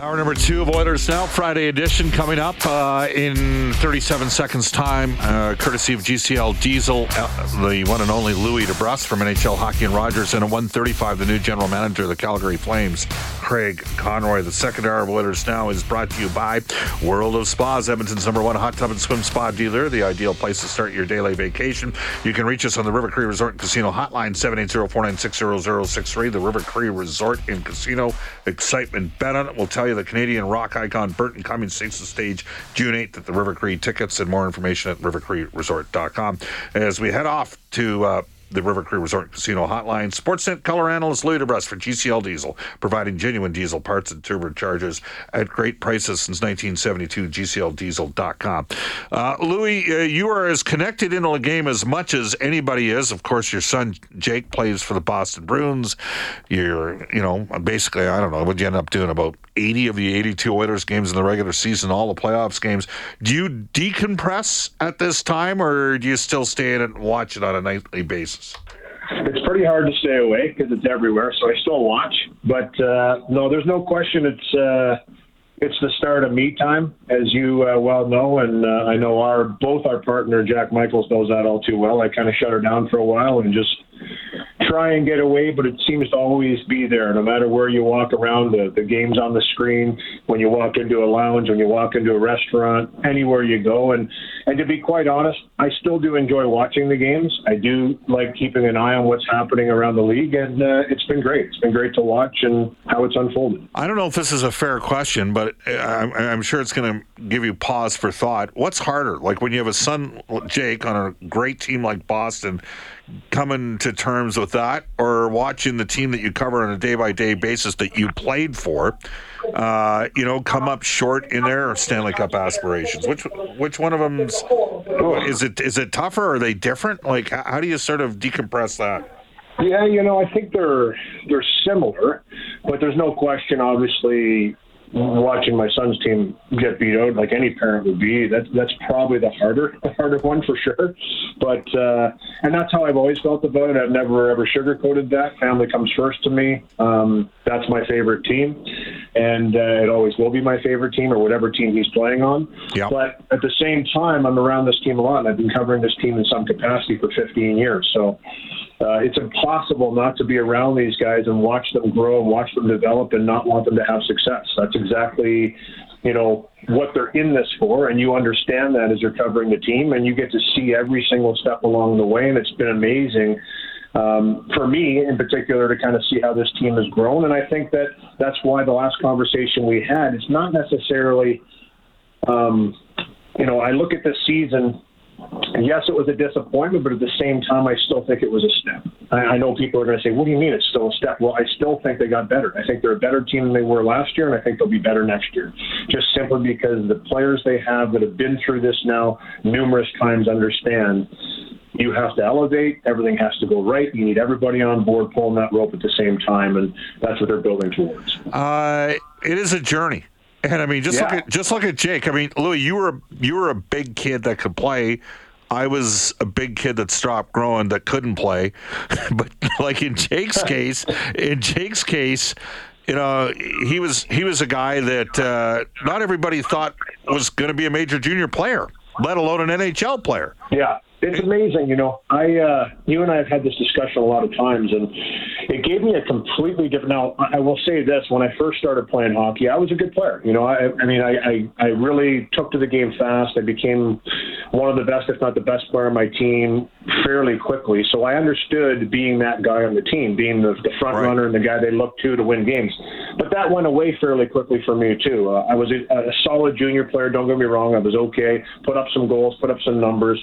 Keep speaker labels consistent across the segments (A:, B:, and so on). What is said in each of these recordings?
A: Hour number two of Oilers Now, Friday edition coming up uh, in 37 seconds' time, uh, courtesy of GCL Diesel, uh, the one and only Louie DeBrusk from NHL Hockey and Rogers, and at 135, the new general manager of the Calgary Flames, Craig Conroy. The second hour of Oilers Now is brought to you by World of Spas, Edmonton's number one hot tub and swim spa dealer, the ideal place to start your daily vacation. You can reach us on the River Cree Resort and Casino hotline, 780-496-0063, the River Cree Resort and Casino. Excitement bet on it. We'll tell you the Canadian rock icon Burton Cummings takes the stage June 8th at the River Cree tickets and more information at rivercreeresort.com. As we head off to uh, the River Cree Resort Casino Hotline. Sportsnet color analyst Louie DeBrusk for GCL Diesel, providing genuine diesel parts and turbochargers at great prices since 1972. GCLDiesel.com. Uh, Louie, uh, you are as connected into the game as much as anybody is. Of course, your son Jake plays for the Boston Bruins. You're, you know, basically, I don't know, what you end up doing about 80 of the 82 Oilers games in the regular season, all the playoffs games. Do you decompress at this time, or do you still stay in it and watch it on a nightly basis?
B: It's pretty hard to stay away because it's everywhere. So I still watch, but uh, no, there's no question. It's uh, it's the start of me time, as you uh, well know, and uh, I know our both our partner Jack Michaels knows that all too well. I kind of shut her down for a while and just try and get away, but it seems to always be there. No matter where you walk around, the, the game's on the screen. When you walk into a lounge, when you walk into a restaurant, anywhere you go, and and to be quite honest, I still do enjoy watching the games. I do like keeping an eye on what's happening around the league, and uh, it's been great. It's been great to watch and how it's unfolded.
A: I don't know if this is a fair question, but I'm, I'm sure it's going to give you pause for thought. What's harder, like when you have a son, Jake, on a great team like Boston? Coming to terms with that or watching the team that you cover on a day by day basis that you played for, uh, you know, come up short in their Stanley Cup aspirations? Which which one of them is it? Is it tougher? Are they different? Like, how do you sort of decompress that?
B: Yeah, you know, I think they're they're similar, but there's no question. Obviously, watching my son's team get beat out like any parent would be that, that's probably the harder the harder one for sure. But uh and that's how i've always felt about it. I've never ever sugarcoated that. Family comes first to me. Um that's my favorite team. And uh, it always will be my favorite team or whatever team he's playing on.
A: Yep.
B: but at the same time i'm around this team a lot. And i've been covering this team in some capacity for 15 years. So uh, it's impossible not to be around these guys and watch them grow and watch them develop and not want them to have success. That's exactly, you know, what they're in this for, and you understand that as you're covering the team, and you get to see every single step along the way, and it's been amazing. Um, for me, in particular, to kind of see how this team has grown, and I think that that's why the last conversation we had, it's not necessarily, um, you know, I look at this season yes, it was a disappointment, but at the same time, I still think it was a step. I, I know people are going to say, "What do you mean it's still a step?" Well, I still think they got better. I think they're a better team than they were last year, and I think they'll be better next year. Just simply because the players they have that have been through this now numerous times understand you have to elevate. Everything has to go right. You need everybody on board pulling that rope at the same time, and that's what they're building towards.
A: Uh, it is a journey. And I mean, just yeah. look at just look at Jake. I mean, Louie, you were you were a big kid that could play. I was a big kid that stopped growing that couldn't play. but like in Jake's case, in Jake's case, you know, he was he was a guy that uh, not everybody thought was going to be a major junior player, let alone an NHL player.
B: Yeah. It's amazing, you know. I, uh, you and I have had this discussion a lot of times, and it gave me a completely different. Now, I will say this: when I first started playing hockey, I was a good player. You know, I, I mean, I, I, I really took to the game fast. I became one of the best, if not the best player on my team. fairly quickly. So I understood being that guy on the team, being the, the front right. runner and the guy they look to to win games. That went away fairly quickly for me too. Uh, I was a, a solid junior player. Don't get me wrong. I was okay. Put up some goals, put up some numbers.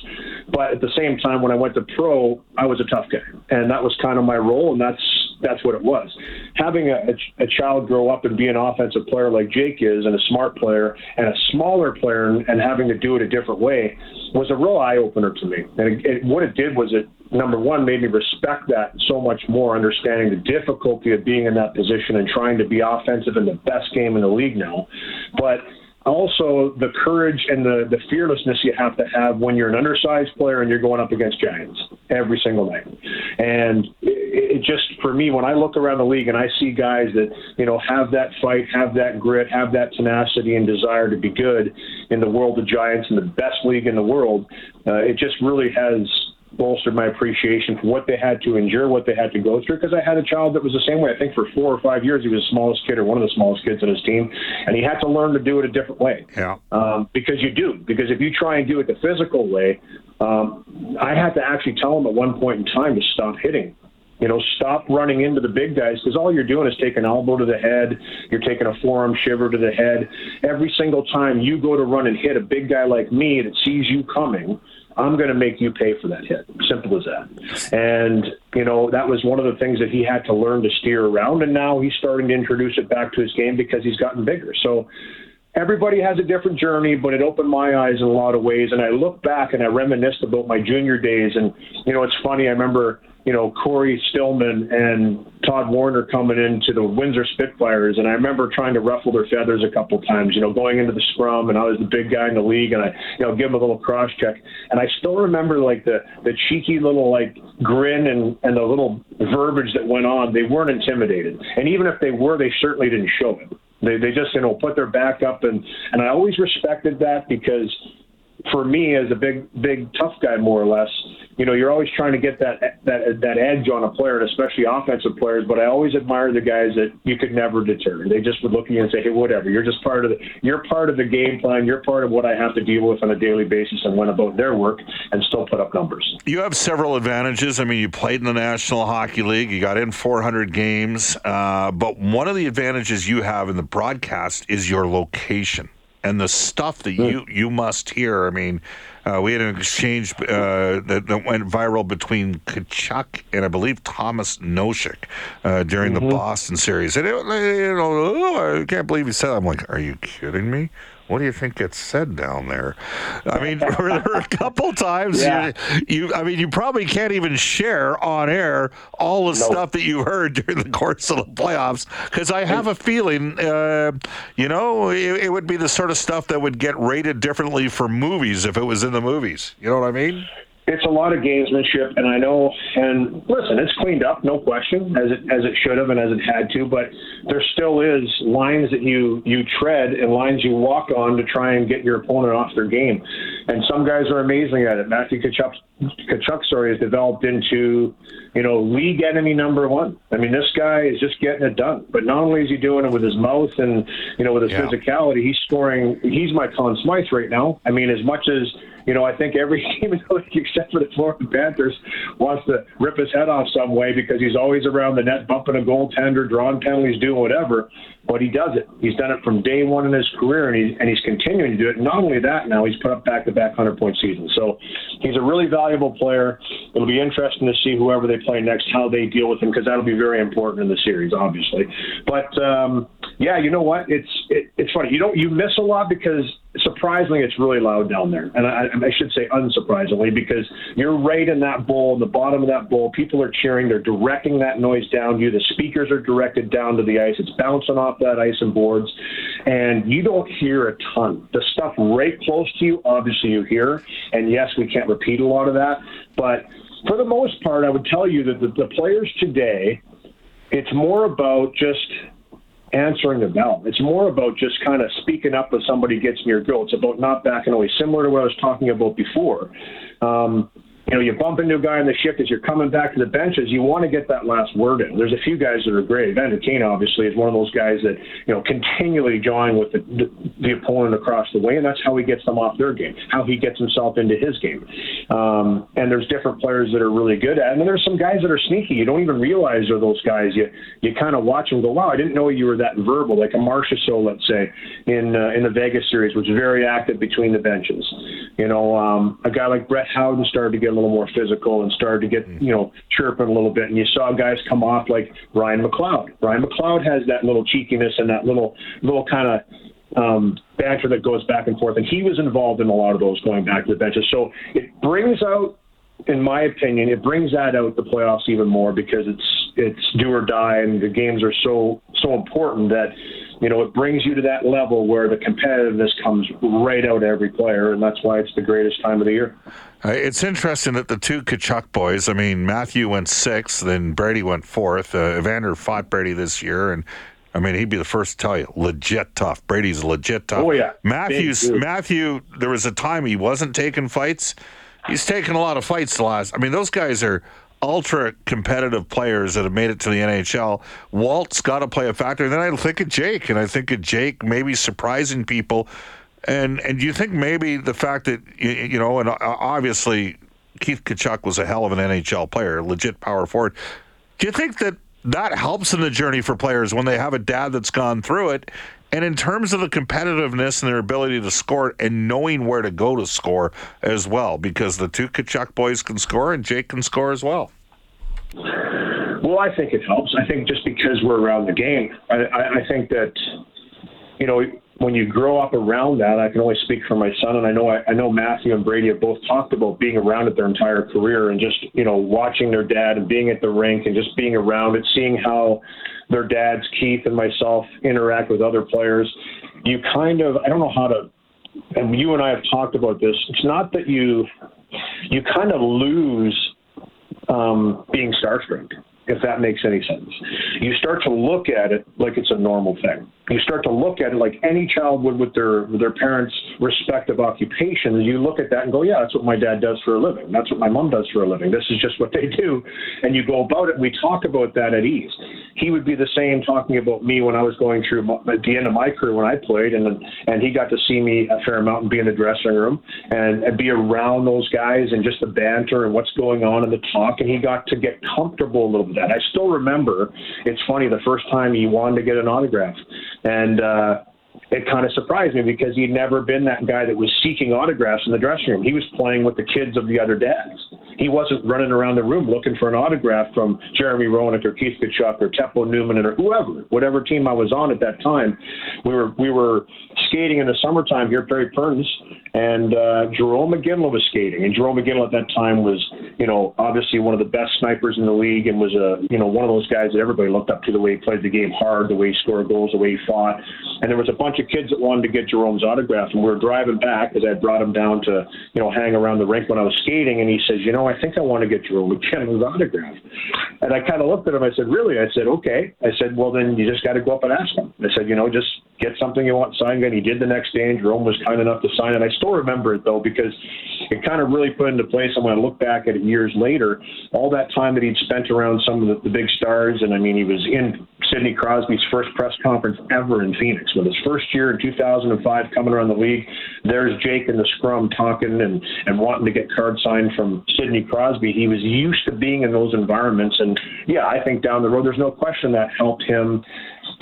B: But at the same time, when I went to pro, I was a tough guy, and that was kind of my role, and that's that's what it was. Having a, a, child grow up and be an offensive player like Jake is, and a smart player, and a smaller player, and, and having to do it a different way was a real eye opener to me. And it, it, what it did was it number one made me respect that so much more, understanding the difficulty of being in that position and trying to be offensive in the best game in the league now. But also the courage and the, the fearlessness you have to have when you're an undersized player and you're going up against giants every single night. And it, it just, for me, when I look around the league and I see guys that, you know, have that fight, have that grit, have that tenacity and desire to be good in the world of giants and the best league in the world, uh, it just really has bolstered my appreciation for what they had to endure, what they had to go through. Because I had a child that was the same way. I think for four or five years he was the smallest kid or one of the smallest kids on his team, and he had to learn to do it a different way.
A: Yeah.
B: Um, because you do. Because if you try and do it the physical way, um, I had to actually tell him at one point in time to stop hitting. You know, stop running into the big guys because all you're doing is taking an elbow to the head. You're taking a forearm shiver to the head. Every single time you go to run and hit a big guy like me that sees you coming, I'm going to make you pay for that hit. Simple as that. And, you know, that was one of the things that he had to learn to steer around. And now he's starting to introduce it back to his game because he's gotten bigger. So everybody has a different journey, but it opened my eyes in a lot of ways. And I look back and I reminisce about my junior days. And, you know, it's funny. I remember you know, Cory Stillman and Todd Warriner coming into the Windsor Spitfires, and I remember trying to ruffle their feathers a couple times, you know, going into the scrum, and I was the big guy in the league, and I, you know, give them a little cross check, and I still remember like the the cheeky little like grin and and the little verbiage that went on. They weren't intimidated, and even if they were, they certainly didn't show it. They they just you know put their back up, and and I always respected that because for me as a big big tough guy more or less you know you're always trying to get that that that edge on a player and especially offensive players but i always admire the guys that you could never deter. They just would look at you and say hey whatever. You're just part of the you're part of the game plan. You're part of what i have to deal with on a daily basis and went about their work and still put up numbers.
A: You have several advantages. I mean you played in the national hockey league. You got in 400 games uh, but one of the advantages you have in the broadcast is your location and the stuff that you you must hear. I mean, uh, we had an exchange uh, that, that, went viral between Tkachuk and I believe Tomas Nosek uh, during mm-hmm. the Boston series, and it, you know, oh, I can't believe he said. That. I'm like, are you kidding me? What do you think gets said down there? I mean, there were a couple times yeah. you, you, I mean, you probably can't even share on air all the nope. stuff that you heard during the course of the playoffs because I have a feeling, uh, you know, it, it would be the sort of stuff that would get rated differently for movies if it was in the movies. You know what I mean?
B: It's a lot of gamesmanship, and I know. And listen, it's cleaned up, no question, as it as it should have and as it had to. But there still is lines that you you tread and lines you walk on to try and get your opponent off their game. And some guys are amazing at it. Matthew Tkachuk, Tkachuk story has developed into, you know, league enemy number one. I mean, this guy is just getting it done. But not only is he doing it with his mouth and you know with his yeah. physicality, he's scoring. He's my Conn Smythe right now. I mean, as much as you know, I think every team in the league except for the Florida Panthers wants to rip his head off some way because he's always around the net, bumping a goaltender, drawing penalties, doing whatever. But he does it. He's done it from day one in his career, and he's and he's continuing to do it. Not only that, now he's put up back-to-back hundred-point seasons. So he's a really valuable player. It'll be interesting to see whoever they play next how they deal with him because that'll be very important in the series, obviously. But um, yeah, you know what? It's it, it's funny. You don't you miss a lot because surprisingly, it's really loud down there. And I, I, should say unsurprisingly, because you're right in that bowl, in the bottom of that bowl. People are cheering. They're directing that noise down you. The speakers are directed down to the ice. It's bouncing off that ice and boards. And you don't hear a ton. The stuff right close to you, obviously, you hear. And yes, we can't repeat a lot of that. But for the most part, I would tell you that the, the players today, it's more about just answering the bell. It's more about just kind of speaking up when somebody gets in your grill. It's about not backing away, similar to what I was talking about before. Um, you know, you bump into a guy on the shift as you're coming back to the benches, you want to get that last word in. There's a few guys that are great. Vander Kane, obviously, is one of those guys that, you know, continually jawing with the, the, the opponent across the way, and that's how he gets them off their game, how he gets himself into his game. Um, and there's different players that are really good at it. And then there's some guys that are sneaky. You don't even realize are those guys. You you kind of watch them go, wow, I didn't know you were that verbal. Like a Marchessault, let's say, in uh, in the Vegas series, was very active between the benches. You know, um, a guy like Brett Howden started to get a little more physical and started to get, mm. you know, chirping a little bit. And you saw guys come off like Ryan McLeod. Ryan McLeod has that little cheekiness and that little, little kind of um, banter that goes back and forth. And he was involved in a lot of those going back to the benches. So it brings out, in my opinion, it brings that out the playoffs even more because it's it's do or die, and the games are so so important that you know, it brings you to that level where the competitiveness comes right out every player, and that's why it's the greatest time of the year.
A: Uh, it's interesting that the two Tkachuk boys, I mean, Matthew went sixth, then Brady went fourth. Uh, Evander fought Brady this year, and I mean, he'd be the first to tell you, legit tough. Brady's legit tough.
B: Oh, yeah.
A: Matthew's, Matthew, there was a time he wasn't taking fights. He's taken a lot of fights the last. I mean, those guys are ultra competitive players that have made it to the NHL. Walt's got to play a factor. And then I think of Jake, and I think of Jake maybe surprising people. And and do you think maybe the fact that you, know, and uh, obviously Keith Tkachuk was a hell of an NHL player, legit power forward. Do you think that that helps in the journey for players when they have a dad that's gone through it? And in terms of the competitiveness and their ability to score and knowing where to go to score as well, because the two Tkachuk boys can score and Jake can score as well.
B: Well, I think it helps. I think just because we're around the game, I, I, I think that, you know, when you grow up around that, I can only speak for my son, and I know I, I know Matthew and Brady have both talked about being around it their entire career, and just you know watching their dad and being at the rink and just being around it, seeing how their dads, Keith and myself, interact with other players. You kind of, I don't know how to, and you and I have talked about this. It's not that you, you kind of lose um, being starstruck if that makes any sense. You start to look at it like it's a normal thing. You start to look at it like any child would with their with their parents' respective occupations. You look at that and go, yeah, that's what my dad does for a living. That's what my mom does for a living. This is just what they do, and you go about it. We talk about that at ease. He would be the same talking about me when I was going through my, at the end of my career when I played, and and he got to see me a fair amount and be in the dressing room and, and be around those guys and just the banter and what's going on in the talk, and he got to get comfortable a little bit that. I still remember. It's funny the first time he wanted to get an autograph, and uh, it kind of surprised me because he'd never been that guy that was seeking autographs in the dressing room. He was playing with the kids of the other dads. He wasn't running around the room looking for an autograph from Jeremy Roenick or Keith Tkachuk or Teppo Numminen or whoever, whatever team I was on at that time. We were we were skating in the summertime here at Perry Pearns, and uh, Jarome Iginla was skating. And Jarome Iginla at that time was, you know, obviously one of the best snipers in the league and was a, you know, one of those guys that everybody looked up to the way he played the game hard, the way he scored goals, the way he fought. And there was a bunch of kids that wanted to get Jarome's autograph, and we were driving back because I brought him down to, you know, hang around the rink when I was skating, and he says, you know, I think I want to get Jarome Iginla's autograph. And I kind of looked at him. I said, really? I said, okay. I said, well, then you just got to go up and ask him. I said, you know, just get something you want signed. And he did the next day, and Jarome was kind enough to sign it. I still remember it though because it kind of really put into place. And when I look back at it years later, all that time that he'd spent around some of the, the big stars, and I mean, he was in Sidney Crosby's first press conference ever in Phoenix. With his first year in 2005 coming around the league, there's Jake in the scrum talking and, and wanting to get card signed from Sidney Crosby. He was used to being in those environments. And yeah, I think down the road, there's no question that helped him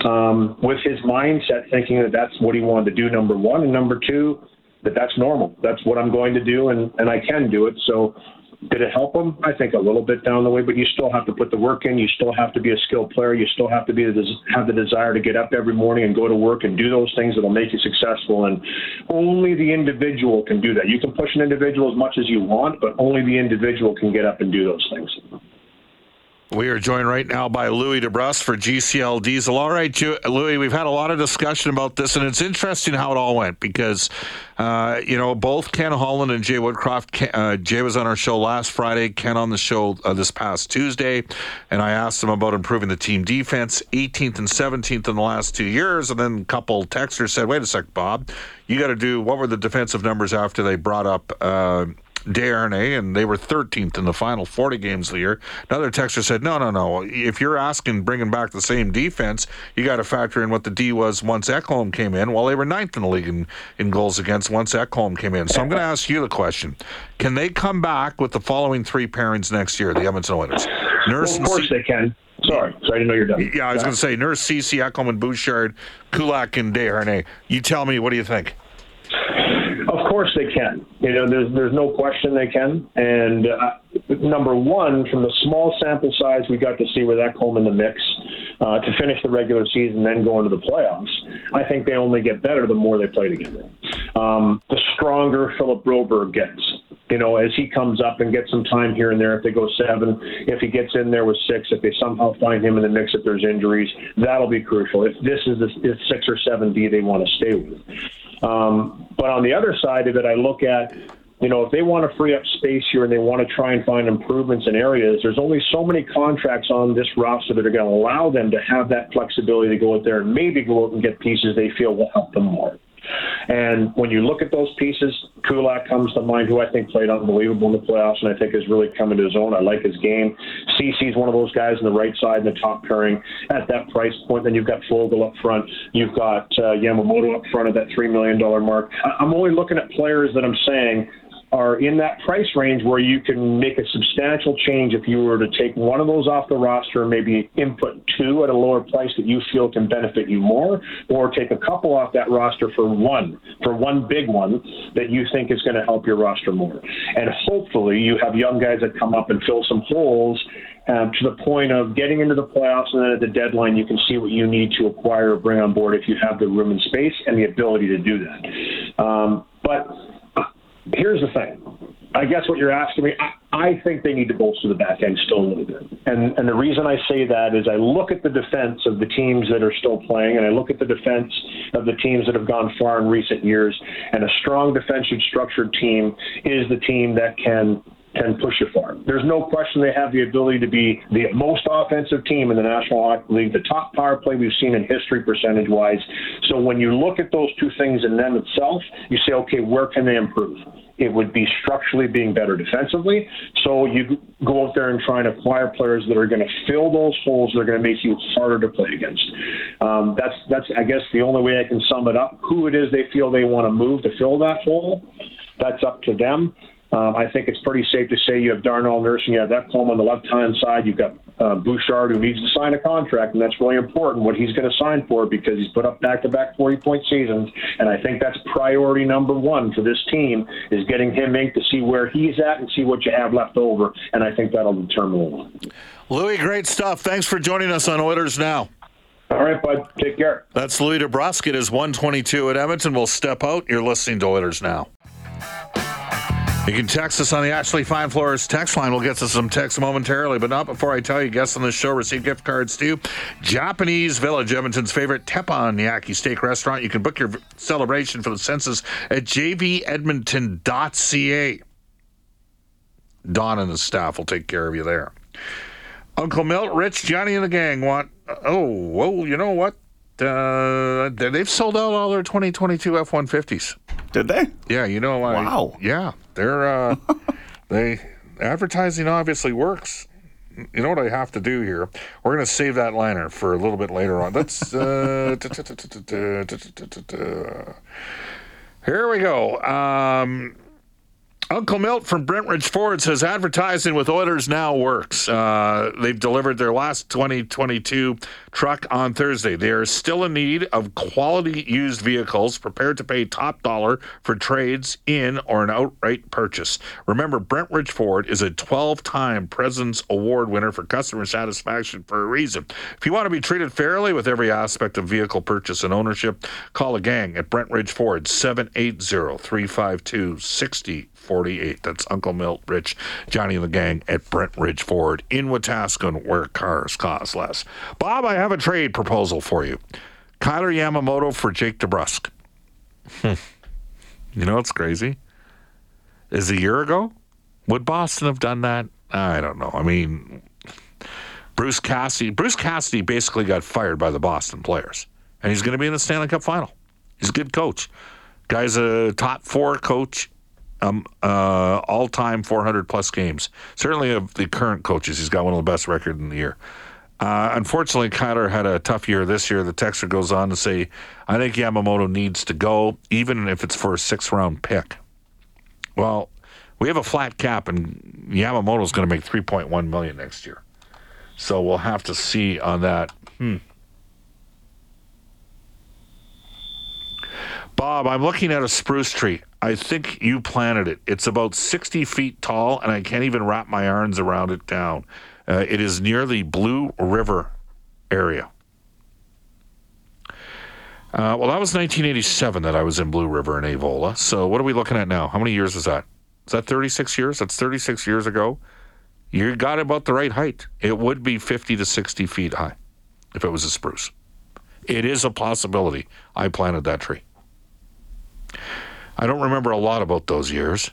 B: um, with his mindset, thinking that that's what he wanted to do, number one. And number two, that that's normal. That's what I'm going to do, and, and I can do it. So did it help him? I think a little bit down the way, but you still have to put the work in. You still have to be a skilled player. You still have to be the, have the desire to get up every morning and go to work and do those things that'll make you successful. And only the individual can do that. You can push an individual as much as you want, but only the individual can get up and do those things.
A: We are joined right now by Louie DeBrusk for GCL Diesel. All right, Louie, we've had a lot of discussion about this, and it's interesting how it all went because, uh, you know, both Ken Holland and Jay Woodcroft, uh, Jay was on our show last Friday, Ken on the show uh, this past Tuesday, and I asked him about improving the team defense, 18th and 17th in the last two years, and then a couple texters said, wait a sec, Bob, you got to do, what were the defensive numbers after they brought up Desharnais, and they were 13th in the final 40 games of the year. Another texter said, no, no, no. If you're asking bringing back the same defense, you got to factor in what the D was once Ekholm came in. Well, they were ninth in the league in, in goals against once Ekholm came in. So I'm going to ask you the question. Can they come back with the following three pairings next year, the Edmonton Oilers?
B: Nurse well, of course C- they can. Sorry, sorry, I didn't know you're done.
A: Yeah, I was going to say Nurse, Ceci, Ekholm, and Bouchard, Kulak, and Desharnais. You tell me, what do you think?
B: Of course they can. You know, there's there's no question they can. And uh, number one, from the small sample size we got to see with Ekholm in the mix uh, to finish the regular season, then go into the playoffs. I think they only get better the more they play together. Um, the stronger Philip Broberg gets, you know, as he comes up and gets some time here and there, if they go seven, if he gets in there with six, if they somehow find him in the mix if there's injuries, that'll be crucial. If this is the if six or seven D they want to stay with. Um, but on the other side of it, I look at, you know, if they want to free up space here and they want to try and find improvements in areas, there's only so many contracts on this roster that are going to allow them to have that flexibility to go out there and maybe go out and get pieces they feel will help them more. And when you look at those pieces, Kulak comes to mind, who I think played unbelievable in the playoffs, and I think has really come into his own. I like his game. Ceci's one of those guys on the right side in the top pairing at that price point. Then you've got Foegele up front. You've got uh, Yamamoto up front at that $3 million mark. I'm only looking at players that I'm saying are in that price range where you can make a substantial change if you were to take one of those off the roster and maybe input two at a lower price that you feel can benefit you more, or take a couple off that roster for one, for one big one that you think is going to help your roster more. And hopefully you have young guys that come up and fill some holes um, to the point of getting into the playoffs, and then at the deadline, you can see what you need to acquire or bring on board if you have the room and space and the ability to do that. Um, but here's the thing. I guess what you're asking me, I, I think they need to bolster the back end still a little bit. And and the reason I say that is I look at the defense of the teams that are still playing, and I look at the defense of the teams that have gone far in recent years. And a strong defensive structured team is the team that can can push you far. There's no question they have the ability to be the most offensive team in the National Hockey League, the top power play we've seen in history percentage wise. So when you look at those two things in them itself, you say, okay, where can they improve? It would be structurally being better defensively. So you go out there and try and acquire players that are going to fill those holes that are going to make you harder to play against. Um, that's that's I guess the only way I can sum it up. Who it is they feel they want to move to fill that hole, that's up to them. Um, I think it's pretty safe to say you have Darnell Nurse and you have that Ekholm on the left hand side. You've got uh, Bouchard who needs to sign a contract, and that's really important what he's going to sign for because he's put up back to back 40 point seasons. And I think that's priority number one for this team is getting him inked to see where he's at and see what you have left over. And I think that'll determine a lot.
A: Louie, great stuff. Thanks for joining us on Oilers Now.
B: All right, bud. Take care.
A: That's Louie DeBrusk. It is 122 at Edmonton. We'll step out. You're listening to Oilers Now. You can text us on the Ashley Fine Floors text line. We'll get to some texts momentarily, but not before I tell you, guests on the show receive gift cards too. Japanese Village, Edmonton's favorite teppanyaki steak restaurant. You can book your celebration for the census at jvedmonton.ca. Don and the staff will take care of you there. Uncle Milt, Rich, Johnny, and the gang want. Oh, whoa! You know what? Uh, they've sold out all their 2022 F-150s.
C: Did they?
A: Yeah, you know.
C: Wow.
A: I, yeah, they're uh, they advertising obviously works. You know what I have to do here? We're going to save that liner for a little bit later on. Let's. Uh, here we go. Um, Uncle Milt from Brentridge Ford says advertising with Oilers now works. Uh, they've delivered their last 2022 truck on Thursday. They are still in need of quality used vehicles, prepared to pay top dollar for trades in or an outright purchase. Remember, Brentridge Ford is a 12 time President's Award winner for customer satisfaction for a reason. If you want to be treated fairly with every aspect of vehicle purchase and ownership, call a gang at Brentridge Ford 780 352 60 48. That's Uncle Milt, Rich, Johnny and the gang at Brentridge Ford in Wetaskiwin, where cars cost less. Bob, I have a trade proposal for you. Kailer Yamamoto for Jake DeBrusk. Hmm. You know what's crazy? Is a year ago? Would Boston have done that? I don't know. I mean, Bruce Cassidy. Bruce Cassidy basically got fired by the Boston players, and he's going to be in the Stanley Cup final. He's a good coach. Guy's a top four coach Um, uh, all-time 400 plus games. Certainly of the current coaches, he's got one of the best records in the year. Uh, unfortunately, Kailer had a tough year this year. The texter goes on to say, "I think Yamamoto needs to go, even if it's for a six-round pick." Well, we have a flat cap, and Yamamoto's going to make 3.1 million next year. So we'll have to see on that. Hmm. Bob, I'm looking at a spruce tree. I think you planted it. It's about 60 feet tall, and I can't even wrap my arms around it down. Uh, it is near the Blue River area. Uh, well, that was 1987 that I was in Blue River in Avola. So what are we looking at now? How many years is that? Is that 36 years? That's 36 years ago. You got about the right height. It would be 50 to 60 feet high if it was a spruce. It is a possibility. I planted that tree. I don't remember a lot about those years,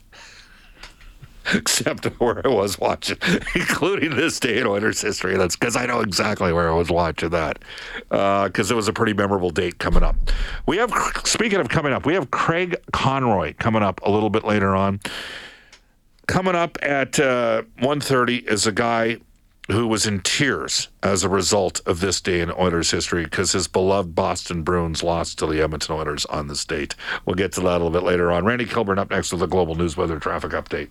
A: except where I was watching, including this day in Oilers history. That's because I know exactly where I was watching that, because uh, it was a pretty memorable date coming up. We have, speaking of coming up, we have Craig Conroy coming up a little bit later on. Coming up at uh, 1.30 is a guy who was in tears as a result of this day in Oilers history because his beloved Boston Bruins lost to the Edmonton Oilers on this date. We'll get to that a little bit later on. Randy Kilburn up next with a global news weather traffic update.